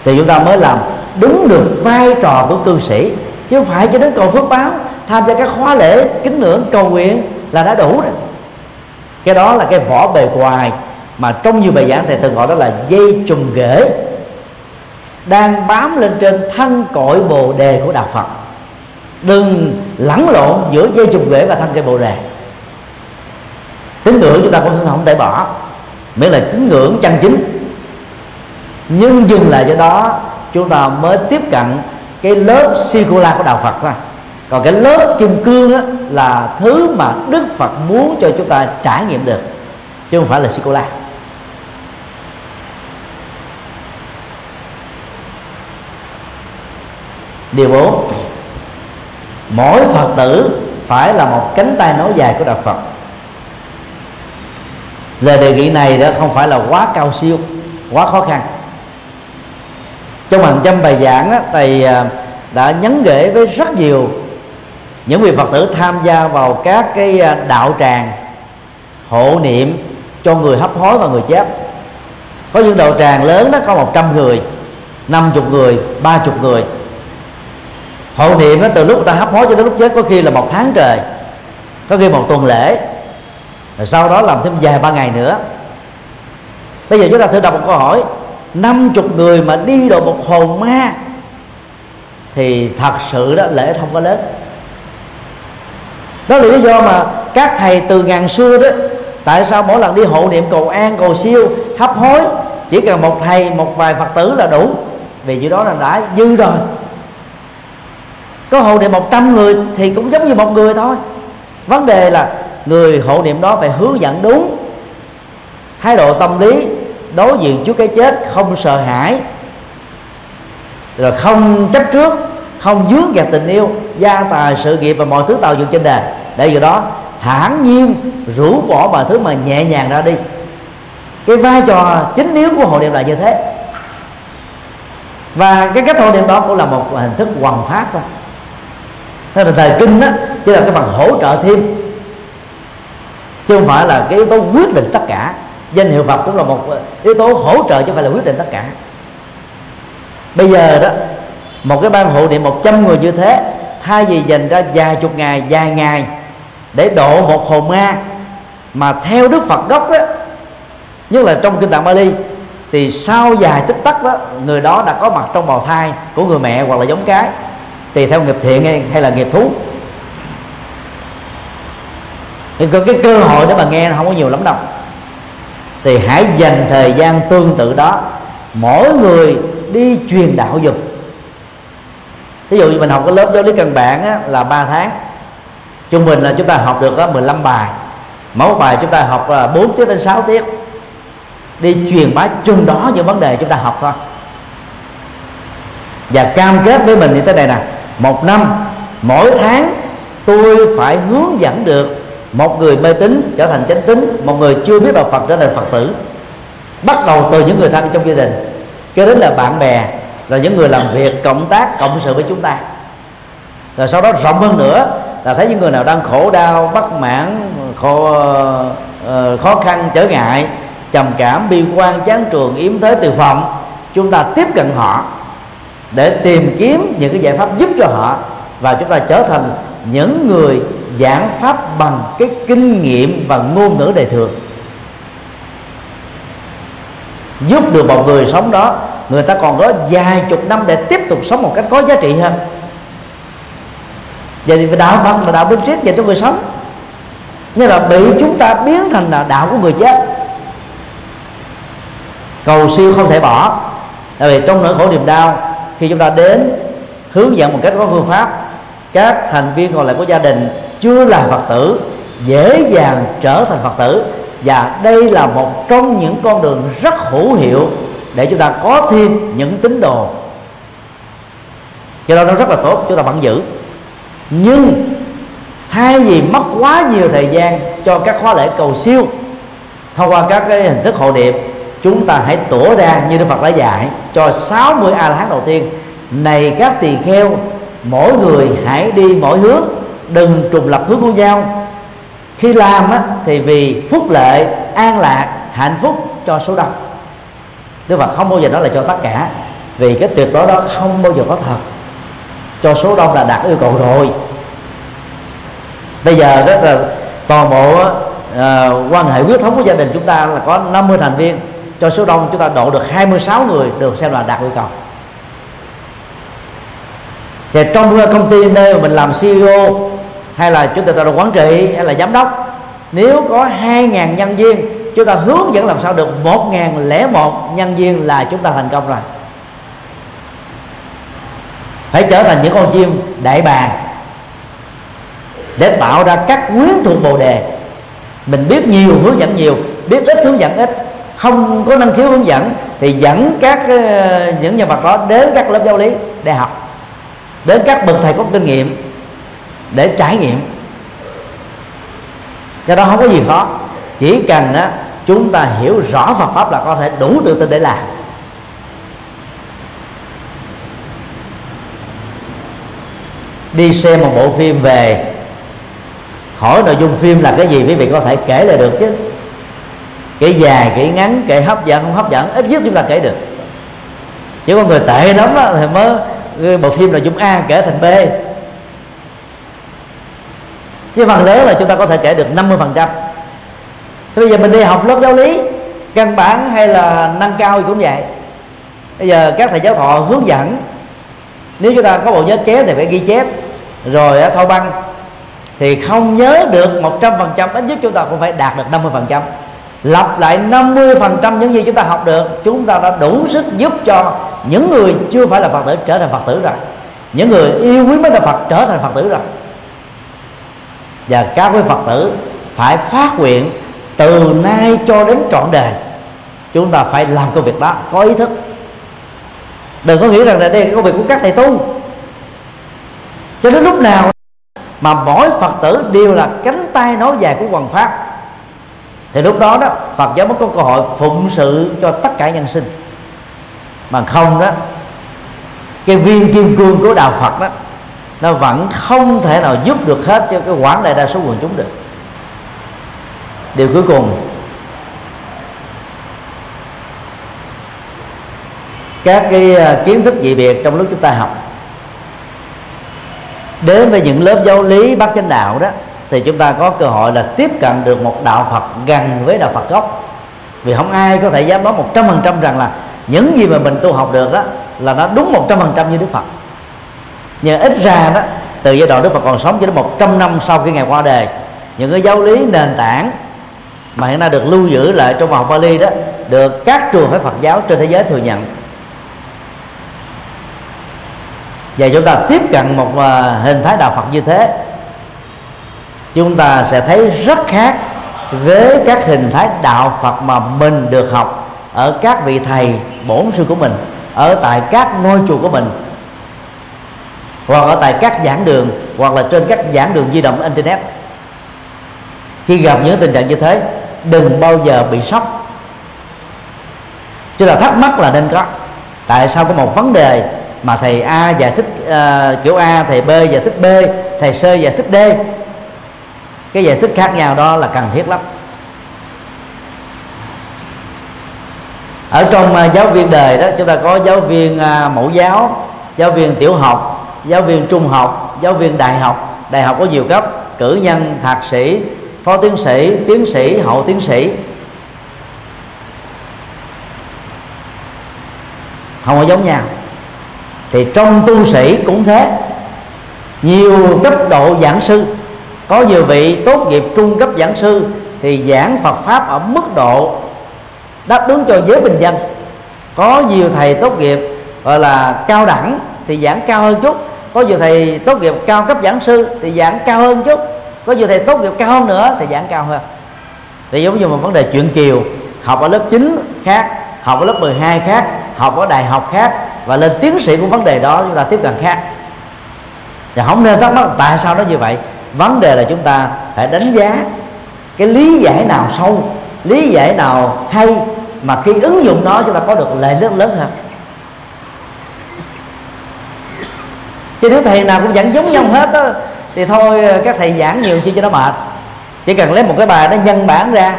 Thì chúng ta mới làm đúng được vai trò của cư sĩ, chứ không phải cho đến cầu phước báo, tham gia các khóa lễ, kính ngưỡng, cầu nguyện là đã đủ rồi. Cái đó là cái vỏ bề ngoài mà trong nhiều bài giảng thầy thường gọi đó là dây trùng ghế đang bám lên trên thân cội bồ đề của đạo phật. Đừng lẫn lộn giữa dây trùng rễ và thân cây bồ đề. Tín ngưỡng chúng ta cũng không thể bỏ. Miễn là tín ngưỡng chân chính. Nhưng dừng lại cho đó chúng ta mới tiếp cận cái lớp sikola của đạo Phật thôi. Còn cái lớp kim cương á, là thứ mà Đức Phật muốn cho chúng ta trải nghiệm được chứ không phải là sikola điều bốn mỗi phật tử phải là một cánh tay nối dài của đạo phật. Lời đề nghị này đó không phải là quá cao siêu quá khó khăn. Trong hàng trăm bài giảng đó, thầy à, đã nhấn gửi với rất nhiều những vị phật tử tham gia vào các cái à, đạo tràng hộ niệm cho người hấp hối và người chết. Có những đạo tràng lớn đó có 100 người 50 người 30 người hộ niệm đó từ lúc ta hấp hối cho đến lúc chết, có khi là một tháng trời, có khi một tuần lễ, rồi sau đó làm thêm vài ba ngày nữa. Bây giờ chúng ta thử đọc một câu hỏi, năm chục người mà đi độ một hồn ma thì thật sự đó lễ không có lớn. Đó là lý do mà các thầy từ ngàn xưa đó, tại sao mỗi lần đi hộ niệm cầu an, cầu siêu, hấp hối, chỉ cần một thầy, một vài phật tử là đủ. Vì chỗ đó là đã dư rồi có hộ niệm 100 người thì cũng giống như một người thôi. Vấn đề là người hộ niệm đó phải hướng dẫn đúng thái độ tâm lý đối diện trước cái chết, không sợ hãi, rồi không chấp trước, không dướng vào tình yêu, gia tài sự nghiệp và mọi thứ tạo dựng trên đời để do đó, thản nhiên rũ bỏ mọi thứ mà nhẹ nhàng ra đi. Cái vai trò chính yếu của hộ niệm là như thế. Và cái cách hội niệm đó cũng là một hình thức hoàn pháp thôi thế là thời kinh đó chỉ là cái bằng hỗ trợ thêm. Chứ không phải là cái yếu tố quyết định tất cả. Danh hiệu phật cũng là một yếu tố hỗ trợ chứ không phải là quyết định tất cả. Bây giờ đó, một cái ban hộ niệm 100 người như thế, thay vì dành ra vài chục ngày, vài ngày để độ một hồn ma, mà theo đức phật gốc đó nhất là trong kinh tạng bali thì sau dài tích tắc đó, người đó đã có mặt trong bào thai của người mẹ hoặc là giống cái tùy theo nghiệp thiện hay, hay là nghiệp thú. Thì có cái cơ hội để mà nghe nó không có nhiều lắm đâu. Thì hãy dành thời gian tương tự đó. Mỗi người đi truyền đạo dùm thí dụ như mình học cái lớp giáo lý căn bản á, là 3 tháng. Trung bình là chúng ta học được 15 bài. Mỗi bài chúng ta học là 4 tiết đến 6 tiết. Đi truyền bá chung đó những vấn đề chúng ta học thôi. Và cam kết với mình như thế này nè một năm mỗi tháng tôi phải hướng dẫn được một người mê tín trở thành chánh tín một người chưa biết đạo phật trở thành phật tử. Bắt đầu từ những người thân trong gia đình cho đến là bạn bè rồi những người làm việc cộng tác cộng sự với chúng ta. Rồi sau đó rộng hơn nữa là thấy những người nào đang khổ đau bất mãn khổ uh, khó khăn trở ngại trầm cảm bi quan chán trường yếm thế từ vọng chúng ta tiếp cận họ để tìm kiếm những cái giải pháp giúp cho họ và chúng ta trở thành những người giảng pháp bằng cái kinh nghiệm và ngôn ngữ đời thường. Giúp được một người sống đó, người ta còn có vài chục năm để tiếp tục sống một cách có giá trị hơn. Vậy thì đạo phật là đạo minh triết dành cho người sống. Nhưng là bị chúng ta biến thành là đạo của người chết. Cầu siêu không thể bỏ. Tại vì trong nỗi khổ niềm đau khi chúng ta đến hướng dẫn một cách có phương pháp, các thành viên còn lại của gia đình chưa là phật tử, dễ dàng trở thành phật tử. Và đây là một trong những con đường rất hữu hiệu để chúng ta có thêm những tín đồ. Cho nên nó rất là tốt, chúng ta vẫn giữ. Nhưng thay vì mất quá nhiều thời gian cho các khóa lễ cầu siêu, thông qua các cái hình thức hộ điệp chúng ta hãy tổ ra như Đức Phật đã dạy cho 60 a la hán đầu tiên. Này các tỳ kheo mỗi người hãy đi mỗi hướng đừng trùng lập hướng của nhau. Khi làm á, thì vì phúc lệ an lạc hạnh phúc cho số đông. Đức Phật không bao giờ nói là cho tất cả vì cái tuyệt đối đó không bao giờ có thật. Cho số đông là đạt yêu cầu rồi. Bây giờ rất là toàn bộ uh, quan hệ huyết thống của gia đình chúng ta là có 50 thành viên cho số đông chúng ta độ được 26 người được xem là đạt yêu cầu. Thì trong công ty nơi mà mình làm CEO hay là chủ tịch hội đồng quản trị hay là giám đốc, nếu có 2.000 nhân viên, chúng ta hướng dẫn làm sao được 1.001 nhân viên là chúng ta thành công rồi. Phải trở thành những con chim đại bàng để tạo ra các quyến thuộc bồ đề. Mình biết nhiều, hướng dẫn nhiều, biết ít, hướng dẫn ít không có năng khiếu hướng dẫn thì dẫn các ờ, những nhân vật đó đến các lớp giáo lý để học đến các bậc thầy có kinh nghiệm để trải nghiệm. Cái đó không có gì khó chỉ cần á, chúng ta hiểu rõ Phật pháp là có thể đủ tự tin để làm. Đi xem một bộ phim về hỏi nội dung phim là cái gì quý vị có thể kể lại được chứ kể dài kể ngắn kể hấp dẫn không hấp dẫn ít nhất chúng ta kể được. Chỉ có người tệ lắm đó, thì mới bộ phim là chúng A kể thành B. Nhưng phần lớn là chúng ta có thể kể được 50% thế bây giờ mình đi học lớp giáo lý căn bản hay là nâng cao thì cũng vậy. Bây giờ các thầy giáo thọ hướng dẫn nếu chúng ta có bộ nhớ chép thì phải ghi chép. Rồi thâu băng thì không nhớ được 100% ít nhất chúng ta cũng phải đạt được 50% lặp lại 50% những gì chúng ta học được. Chúng ta đã đủ sức giúp cho những người chưa phải là phật tử trở thành phật tử rồi. Những người yêu quý mấy đạo phật trở thành phật tử rồi. Và các quý phật tử phải phát nguyện từ nay cho đến trọn đời. Chúng ta phải làm công việc đó, có ý thức. Đừng có nghĩ rằng là đây là công việc của các thầy tu. Cho đến lúc nào mà mỗi phật tử đều là cánh tay nối dài của hoàng pháp thì lúc đó đó, phật giáo mới có cơ hội phụng sự cho tất cả nhân sinh. Mà không đó, cái viên kim cương của đạo phật đó, nó vẫn không thể nào giúp được hết cho cái quán đại đa số quần chúng được. Điều cuối cùng, các cái à, kiến thức dị biệt trong lúc chúng ta học, đến với những lớp giáo lý bác chánh đạo đó thì chúng ta có cơ hội là tiếp cận được một đạo Phật gần với đạo Phật gốc. Vì không ai có thể dám nói một trăm phần trăm rằng là những gì mà mình tu học được đó là nó đúng một trăm phần trăm như Đức Phật. Nhưng ít ra đó, từ giai đoạn Đức Phật còn sống cho đến 100 năm sau khi ngài qua đời những cái giáo lý nền tảng mà hiện nay được lưu giữ lại trong học Bali đó, được các trường phái Phật giáo trên thế giới thừa nhận. Và chúng ta tiếp cận một à, hình thái đạo Phật như thế chúng ta sẽ thấy rất khác với các hình thái đạo Phật mà mình được học ở các vị thầy bổn sư của mình ở tại các ngôi chùa của mình hoặc ở tại các giảng đường hoặc là trên các giảng đường di động internet. Khi gặp những tình trạng như thế đừng bao giờ bị sốc. Chứ là thắc mắc là nên có. Tại sao có một vấn đề mà thầy A giải thích uh, kiểu A thầy B giải thích B thầy C giải thích D? cái giải thích khác nhau đó là cần thiết lắm. Ở trong à, giáo viên đời đó, chúng ta có giáo viên à, mẫu giáo giáo viên tiểu học, giáo viên trung học, giáo viên đại học. Đại học có nhiều cấp, cử nhân, thạc sĩ, phó tiến sĩ tiến sĩ, hậu tiến sĩ. Không có giống nhau. Thì trong tu sĩ cũng thế. Nhiều cấp độ giảng sư có nhiều vị tốt nghiệp trung cấp giảng sư thì giảng Phật pháp ở mức độ đáp ứng cho giới bình dân. Có nhiều thầy tốt nghiệp, gọi là cao đẳng thì giảng cao hơn chút. Có nhiều thầy tốt nghiệp cao cấp giảng sư thì giảng cao hơn chút. Có nhiều thầy tốt nghiệp cao hơn nữa thì giảng cao hơn. Thì giống như một vấn đề chuyện kiều, học ở lớp 9 khác, học ở lớp 12 khác, học ở đại học khác và lên tiến sĩ của vấn đề đó, chúng ta tiếp cận khác. Và không nên thắc mắc tại sao nó như vậy vấn đề là chúng ta phải đánh giá cái lý giải nào sâu lý giải nào hay mà khi ứng dụng nó chúng ta có được lợi rất lớn hơn. Chứ nếu thầy nào cũng giảng giống nhau hết đó, thì thôi các thầy giảng nhiều chi cho nó mệt. Chỉ cần lấy một cái bài nó nhân bản ra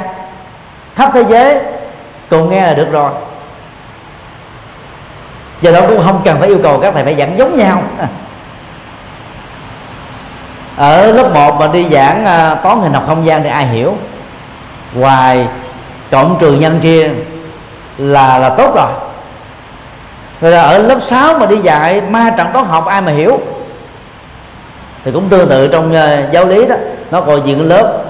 khắp thế giới cùng nghe là được rồi. Do đó cũng không cần phải yêu cầu các thầy phải giảng giống nhau ở lớp 1 mà đi giảng à, toán hình học không gian thì ai hiểu? Hoài cộng trừ nhân chia là là tốt rồi. Rồi là ở lớp 6 mà đi dạy ma trận toán học ai mà hiểu? Thì cũng tương tự trong uh, giáo lý đó. Nó còn những lớp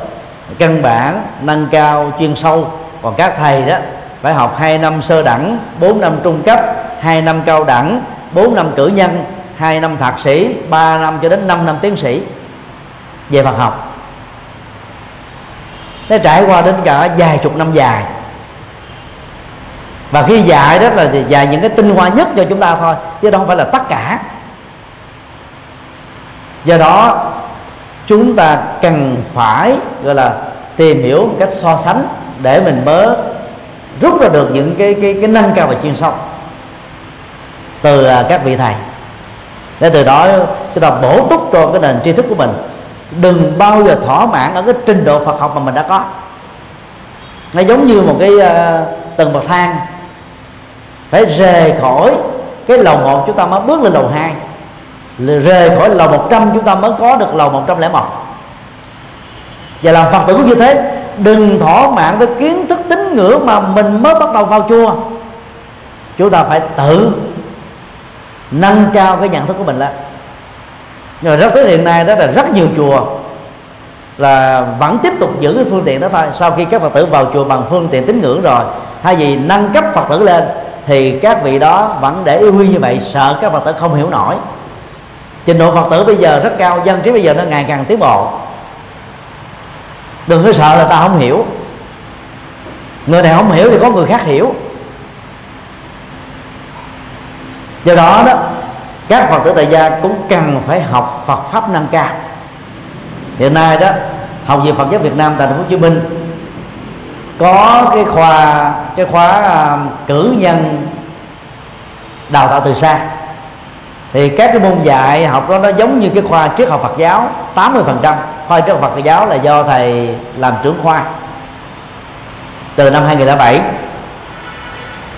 căn bản nâng cao chuyên sâu. Còn các thầy đó phải học 2 năm sơ đẳng 4 năm trung cấp 2 năm cao đẳng 4 năm cử nhân 2 năm thạc sĩ 3 năm cho đến 5 năm tiến sĩ về Phật học. Nó trải qua đến cả vài chục năm dài. Và khi dạy đó là dạy những cái tinh hoa nhất cho chúng ta thôi, chứ không phải là tất cả. Do đó, chúng ta cần phải, gọi là, tìm hiểu một cách so sánh để mình mới rút ra được những cái cái cái nâng cao và chuyên sâu từ à, các vị thầy. Để từ đó chúng ta bổ túc cho cái nền tri thức của mình đừng bao giờ thỏa mãn ở cái trình độ Phật học mà mình đã có. Nó giống như một cái uh, tầng bậc thang. Phải rời khỏi cái lầu một chúng ta mới bước lên lầu hai. Rời khỏi lầu 100 chúng ta mới có được lầu 101 và làm Phật tử cũng như thế. Đừng thỏa mãn với kiến thức tín ngưỡng mà mình mới bắt đầu vào chùa. Chúng ta phải tự nâng cao cái nhận thức của mình lên nhưng mà rất tới hiện nay đó là rất nhiều chùa là vẫn tiếp tục giữ cái phương tiện đó thôi. Sau khi các phật tử vào chùa bằng phương tiện tín ngưỡng rồi, thay vì nâng cấp phật tử lên, thì các vị đó vẫn để yêu huy như vậy, sợ các phật tử không hiểu nổi. Trình độ phật tử bây giờ rất cao, dân trí bây giờ nó ngày càng tiến bộ. Đừng có sợ là ta không hiểu. Người này không hiểu thì có người khác hiểu. Do đó đó các phật tử tại gia cũng cần phải học Phật pháp nâng cao hiện nay đó, học viện Phật giáo Việt Nam tại thành phố Hồ Chí Minh có cái khoa, cái khóa à, cử nhân đào tạo từ xa. Thì các cái môn dạy học đó, nó giống như cái khoa triết học Phật giáo 80% khoa triết học Phật giáo là do thầy làm trưởng khoa từ năm 2007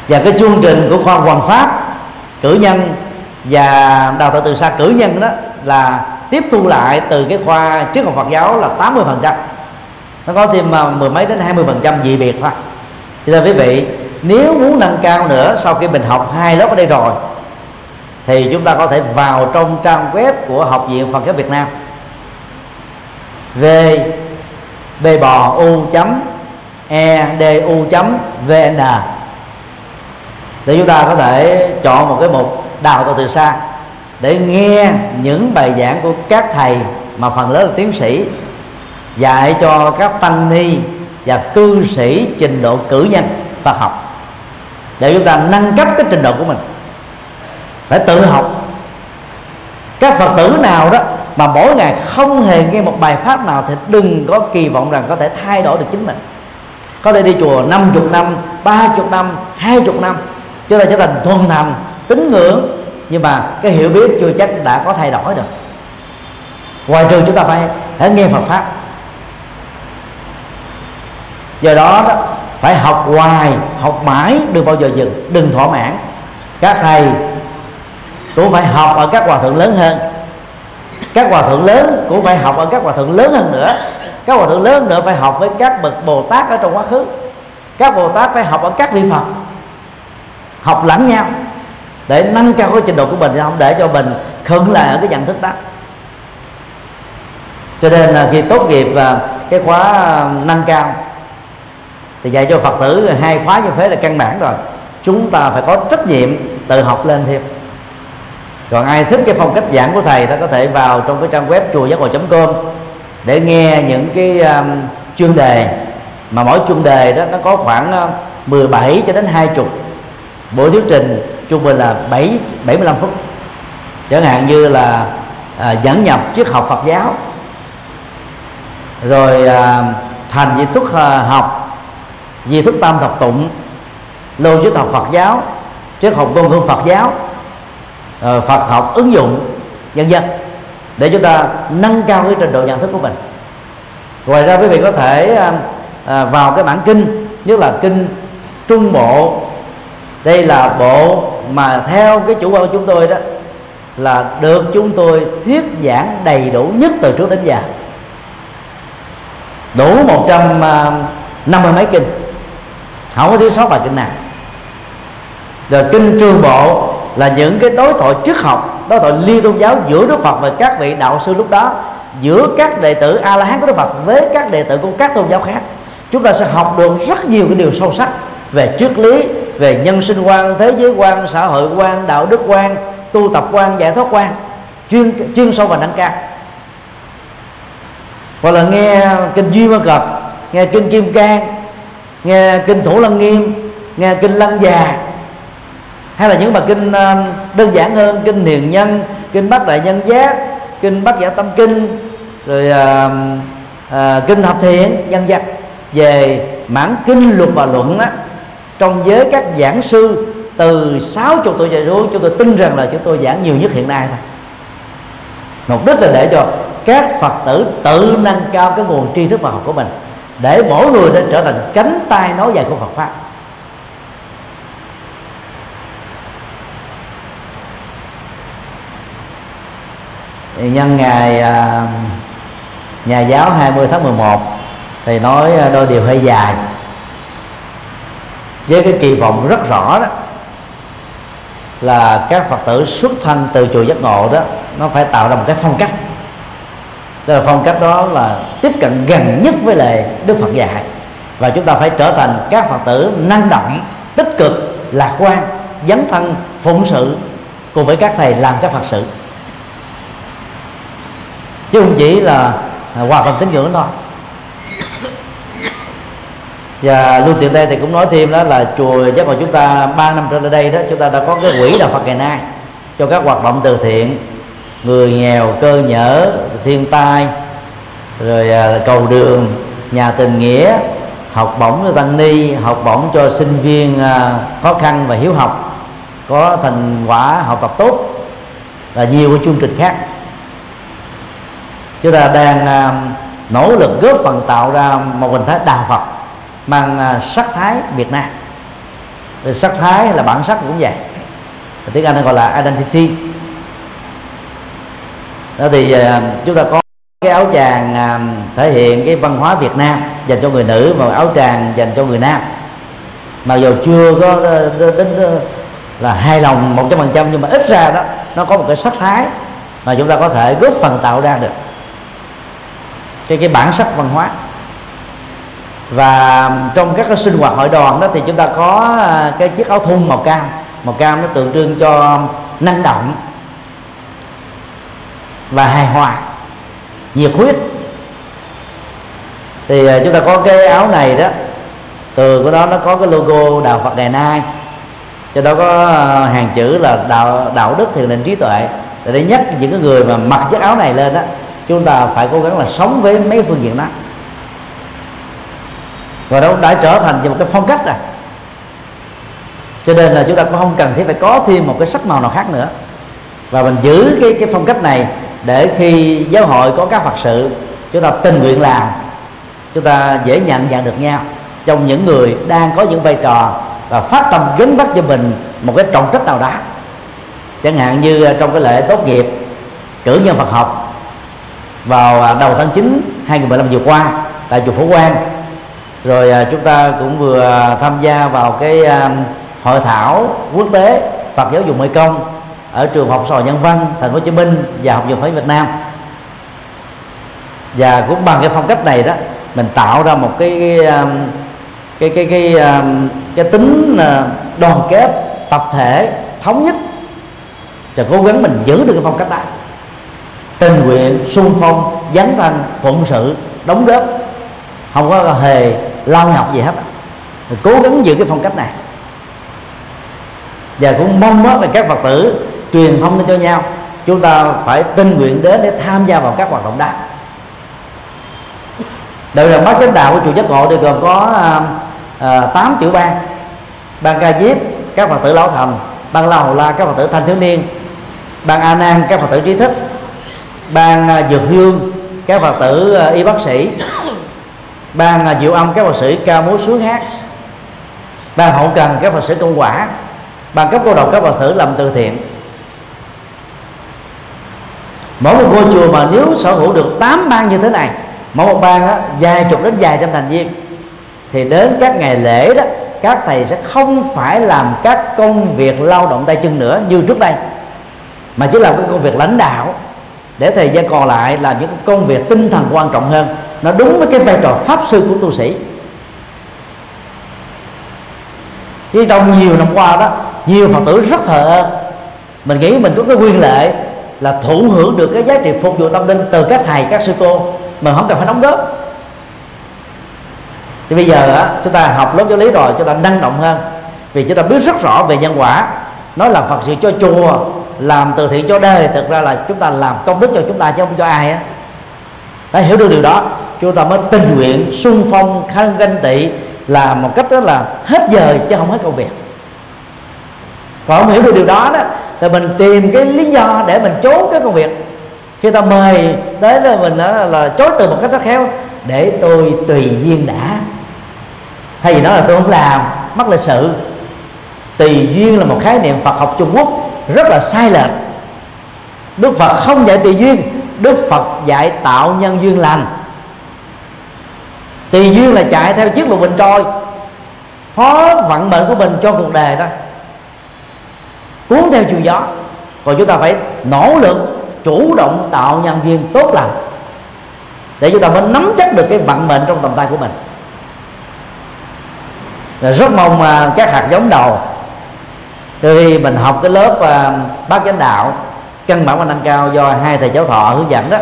và cái chương trình của khoa Hoàng Pháp cử nhân và đào tạo từ xa cử nhân đó là tiếp thu lại từ cái khoa triết học Phật giáo là 80 phần trăm. Nó có thêm mà mười mấy đến 20 phần trăm dị biệt thôi. Cho nên quý vị, nếu muốn nâng cao nữa sau khi mình học hai lớp ở đây rồi, thì chúng ta có thể vào trong trang web của học viện Phật giáo Việt Nam v b bò u chấm e d u chấm vn để chúng ta có thể chọn một cái mục đào tạo từ xa để nghe những bài giảng của các thầy mà phần lớn là tiến sĩ, dạy cho các tăng ni và cư sĩ trình độ cử nhân Phật học. Để chúng ta nâng cấp cái trình độ của mình. Phải tự học. Các phật tử nào đó mà mỗi ngày không hề nghe một bài pháp nào thì đừng có kỳ vọng rằng có thể thay đổi được chính mình. Có thể đi chùa 50 năm 30 năm 20 năm chúng ta trở thành thuần thành tín ngưỡng nhưng mà cái hiểu biết chưa chắc đã có thay đổi được. Ngoài trừ chúng ta phải phải nghe Phật pháp. Do đó, đó phải học hoài học mãi đừng bao giờ dừng đừng thỏa mãn. Các thầy cũng phải học ở các hòa thượng lớn hơn. Các hòa thượng lớn cũng phải học ở các hòa thượng lớn hơn nữa. Các hòa thượng lớn nữa phải học với các bậc bồ tát ở trong quá khứ. Các bồ tát phải học ở các vị phật. Học lẫn nhau để nâng cao cái trình độ của mình không để cho mình khẩn lại ở cái nhận thức đó. Cho nên là khi tốt nghiệp và cái khóa à, nâng cao thì dạy cho phật tử hai khóa như thế là căn bản rồi. Chúng ta phải có trách nhiệm tự học lên thêm. Còn ai thích cái phong cách giảng của thầy ta có thể vào trong cái trang web chùa giác ngộ com để nghe những cái um, chuyên đề. Mà mỗi chuyên đề đó nó có khoảng à, 17 cho đến 20 buổi thuyết trình trung bình là 7 75 phút. Chẳng hạn như là à, dẫn nhập triết học Phật giáo. Rồi à, thành di thức à, học di thức tam thập tụng logic học Phật giáo triết học ngôn ngữ Phật giáo à, Phật học ứng dụng vân vân. Để chúng ta nâng cao cái trình độ nhận thức của mình. Ngoài ra quý vị có thể à, à, vào cái bản kinh nhất là kinh trung bộ. Đây là bộ mà theo cái chủ quan của chúng tôi đó, là được chúng tôi thuyết giảng đầy đủ nhất từ trước đến giờ. Đủ 150 à, mấy kinh. Không có thiếu sót bài kinh nào. Rồi kinh trường bộ là những cái đối thoại trước học, đối thoại liên tôn giáo giữa đức phật và các vị đạo sư lúc đó, giữa các đệ tử a la hán của đức phật với các đệ tử của các tôn giáo khác. Chúng ta sẽ học được rất nhiều cái điều sâu sắc về triết lý về nhân sinh quan thế giới quan xã hội quan đạo đức quan tu tập quan giải thoát quan chuyên chuyên sâu và nâng cao hoặc là nghe kinh duy ma cập nghe kinh kim cang nghe kinh thủ lăng nghiêm nghe kinh lăng già hay là những bài kinh ờ, đơn giản hơn kinh hiền nhân kinh bát đại nhân giác kinh bát giả tâm kinh rồi à, à, kinh thập thiện nhân dân về mảng kinh luật và luận á, trong giới các giảng sư từ 60 tuổi trở xuống, chúng tôi tin rằng là chúng tôi giảng nhiều nhất hiện nay thôi. Mục đích là để cho các phật tử tự nâng cao cái nguồn tri thức và học của mình, để mỗi người sẽ trở thành cánh tay nói dài của Phật pháp. Nhân ngày à, nhà giáo 20 tháng 11 thì nói à, đôi điều hơi dài với cái kỳ vọng rất rõ đó, là các phật tử xuất thân từ chùa giác ngộ đó, nó phải tạo ra một cái phong cách. Tức là phong cách đó là tiếp cận gần nhất với lại Đức Phật dạy. Và chúng ta phải trở thành các Phật tử năng động, tích cực, lạc quan, dấn thân, phụng sự cùng với các thầy làm các Phật sự. Chứ không chỉ là à, hòa đồng tín ngưỡng thôi và luôn tiện đây thì cũng nói thêm đó là chùa giác ngộ chúng ta ba năm trở lại đây đó, chúng ta đã có cái quỹ đạo Phật ngày nay cho các hoạt động từ thiện, người nghèo, cơ nhở, thiên tai, rồi à, cầu đường, nhà tình nghĩa, học bổng cho tăng ni, học bổng cho sinh viên à, khó khăn và hiếu học, có thành quả học tập tốt và nhiều cái chương trình khác. Chúng ta đang à, nỗ lực góp phần tạo ra một hình thái đạo Phật mang à, sắc thái Việt Nam. Rồi sắc thái là bản sắc cũng vậy. Tiếng Anh gọi là identity. Đó thì à, chúng ta có cái áo tràng à, thể hiện cái văn hóa Việt Nam dành cho người nữ và áo tràng dành cho người nam. Mặc dù chưa có ờ, đến là hài lòng một trăm phần trăm nhưng mà ít ra đó, nó có một cái sắc thái mà chúng ta có thể góp phần tạo ra được. Cái cái bản sắc văn hóa và trong các cái sinh hoạt hội đoàn đó thì chúng ta có à, cái chiếc áo thun màu cam. Màu cam nó tượng trưng cho năng động và hài hòa, nhiệt huyết. Thì à, chúng ta có cái áo này đó. Từ của đó nó có cái logo đạo Phật ngày nay cho đó có à, hàng chữ là đạo đạo đức thiền định trí tuệ. Để nhắc những cái người mà mặc chiếc áo này lên đó, chúng ta phải cố gắng là sống với mấy phương diện đó và đó đã trở thành một cái phong cách rồi. Cho nên là chúng ta cũng không cần thiết phải có thêm một cái sắc màu nào khác nữa. Và mình giữ cái cái phong cách này để khi giáo hội có các phật sự, chúng ta tình nguyện làm, chúng ta dễ nhận dạng được nhau trong những người đang có những vai trò và phát tâm gánh vác cho mình một cái trọng trách nào đó. Chẳng hạn như à, trong cái lễ tốt nghiệp, cử nhân Phật học vào à, đầu tháng 9 2015 vừa qua tại chùa Phổ Quang rồi à, chúng ta cũng vừa à, tham gia vào cái à, hội thảo quốc tế Phật giáo dục Mê Công ở trường học sò nhân văn thành phố Hồ Chí Minh và học viện phái Việt Nam. Và cũng bằng cái phong cách này đó mình tạo ra một cái cái à, cái cái cái, à, cái tính đoàn kết tập thể thống nhất và cố gắng mình giữ được cái phong cách đó. Tình nguyện sung phong dấn thân phụng sự đóng góp không có hề lao nhọc gì hết cố gắng giữ cái phong cách này. Và cũng mong đó là các phật tử truyền thông cho nhau. Chúng ta phải tình nguyện đến để tham gia vào các hoạt động đó. Đội đoàn bác chánh đạo của chùa giác ngộ thì gồm có à, à, 8 tiểu ban ban ca diếp các phật tử lão thành. Ban la hầu la các phật tử thanh thiếu niên. Ban a nan các phật tử trí thức. Ban à, dược hương các phật tử à, y bác sĩ ban là diệu âm các bác sĩ ca múa sướng hát. Ban hậu cần các bác sĩ công quả. Ban cấp cô độc các bác sĩ làm từ thiện. Mỗi một ngôi chùa mà nếu sở hữu được 8 ban như thế này mỗi một ban á, vài chục đến vài trăm thành viên thì đến các ngày lễ đó các thầy sẽ không phải làm các công việc lao động tay chân nữa như trước đây mà chỉ làm cái công việc lãnh đạo để thời gian còn lại làm những công việc tinh thần quan trọng hơn. Nó đúng với cái vai trò pháp sư của tu sĩ. Chứ trong nhiều năm qua đó nhiều phật tử rất thờ ơ. Mình nghĩ mình có cái quyền lệ là thụ hưởng được cái giá trị phục vụ tâm linh từ các thầy các sư cô mà không cần phải đóng góp. Thì bây giờ á, chúng ta học lớp giáo lý rồi chúng ta năng động hơn. Vì chúng ta biết rất rõ về nhân quả. Nói làm phật sự cho chùa làm từ thiện cho đời. Thực ra là chúng ta làm công đức cho chúng ta chứ không cho ai á. Phải hiểu được điều đó. Chúng ta mới tình nguyện, sung phong khăn ganh tị là một cách đó là hết giờ chứ không hết công việc. Còn không hiểu được điều đó đó, thì mình tìm cái lý do để mình trốn cái công việc. Khi ta mời tới là mình đó là chối từ một cách rất khéo, để tôi tùy duyên đã. Thay vì nói là tôi không làm mất lịch sự. Tùy duyên là một khái niệm Phật học Trung Quốc rất là sai lệch. Đức Phật không dạy tùy duyên, Đức Phật dạy tạo nhân duyên lành. Tùy duyên là chạy theo chiếc lục bình trôi, phó vận mệnh của mình cho cuộc đời đó. Cuốn theo chiều gió. Còn chúng ta phải nỗ lực chủ động tạo nhân duyên tốt lành để chúng ta mới nắm chắc được cái vận mệnh trong tầm tay của mình. Rất mong à, các hạt giống đầu khi mình học cái lớp uh, bác chánh đạo căn bản và nâng cao do hai thầy giáo thọ hướng dẫn đó.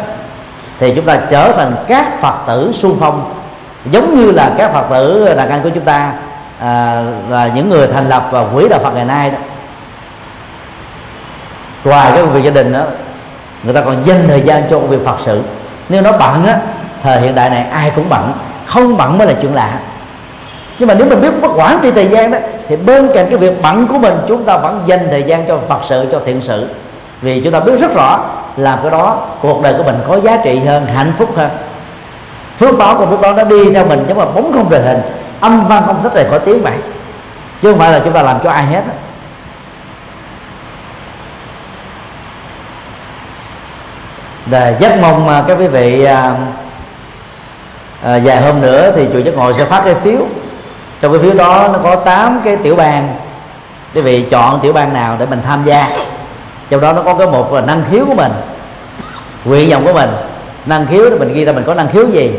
Thì chúng ta trở thành các phật tử xung phong giống như là các phật tử đàn anh của chúng ta à, là những người thành lập và quỹ đạo Phật ngày nay đó. Ngoài cái việc gia đình đó người ta còn dành thời gian cho công việc Phật sự. Nếu nó bận á thời hiện đại này ai cũng bận không bận mới là chuyện lạ nhưng mà nếu mình biết bất quản trị thời gian đó thì bên cạnh cái việc bận của mình chúng ta vẫn dành thời gian cho Phật sự cho thiện sự. Vì chúng ta biết rất rõ làm cái đó cuộc đời của mình có giá trị hơn hạnh phúc hơn. Phước báo của phước báo nó đi theo mình giống mà bóng không đời hình âm văn không thích rời khỏi tiếng vậy chứ không phải là chúng ta làm cho ai hết và rất mong mà các quý vị à, à, vài hôm nữa thì chùa giác ngồi sẽ phát cái phiếu trong cái phiếu đó nó có 8 cái tiểu bang. Quý vị chọn tiểu bang nào để mình tham gia. Trong đó nó có cái một là năng khiếu của mình nguyện vọng của mình. Năng khiếu thì mình ghi ra mình có năng khiếu gì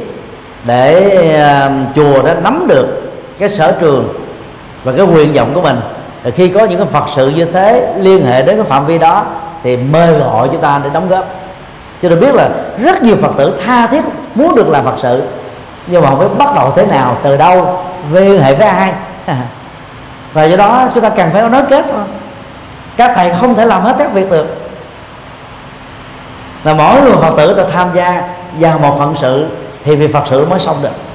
để uh, chùa đó nắm được cái sở trường và cái nguyện vọng của mình. Thì khi có những cái phật sự như thế liên hệ đến cái phạm vi đó thì mời gọi chúng ta để đóng góp. Cho nên biết là rất nhiều phật tử tha thiết muốn được làm phật sự nhưng mà không biết bắt đầu thế nào, từ đâu, liên hệ với ai. Và do đó chúng ta cần phải nói kết thôi. Các thầy không thể làm hết các việc được. Là mỗi người phật tử ta tham gia vào một phận sự thì việc phật sự mới xong được.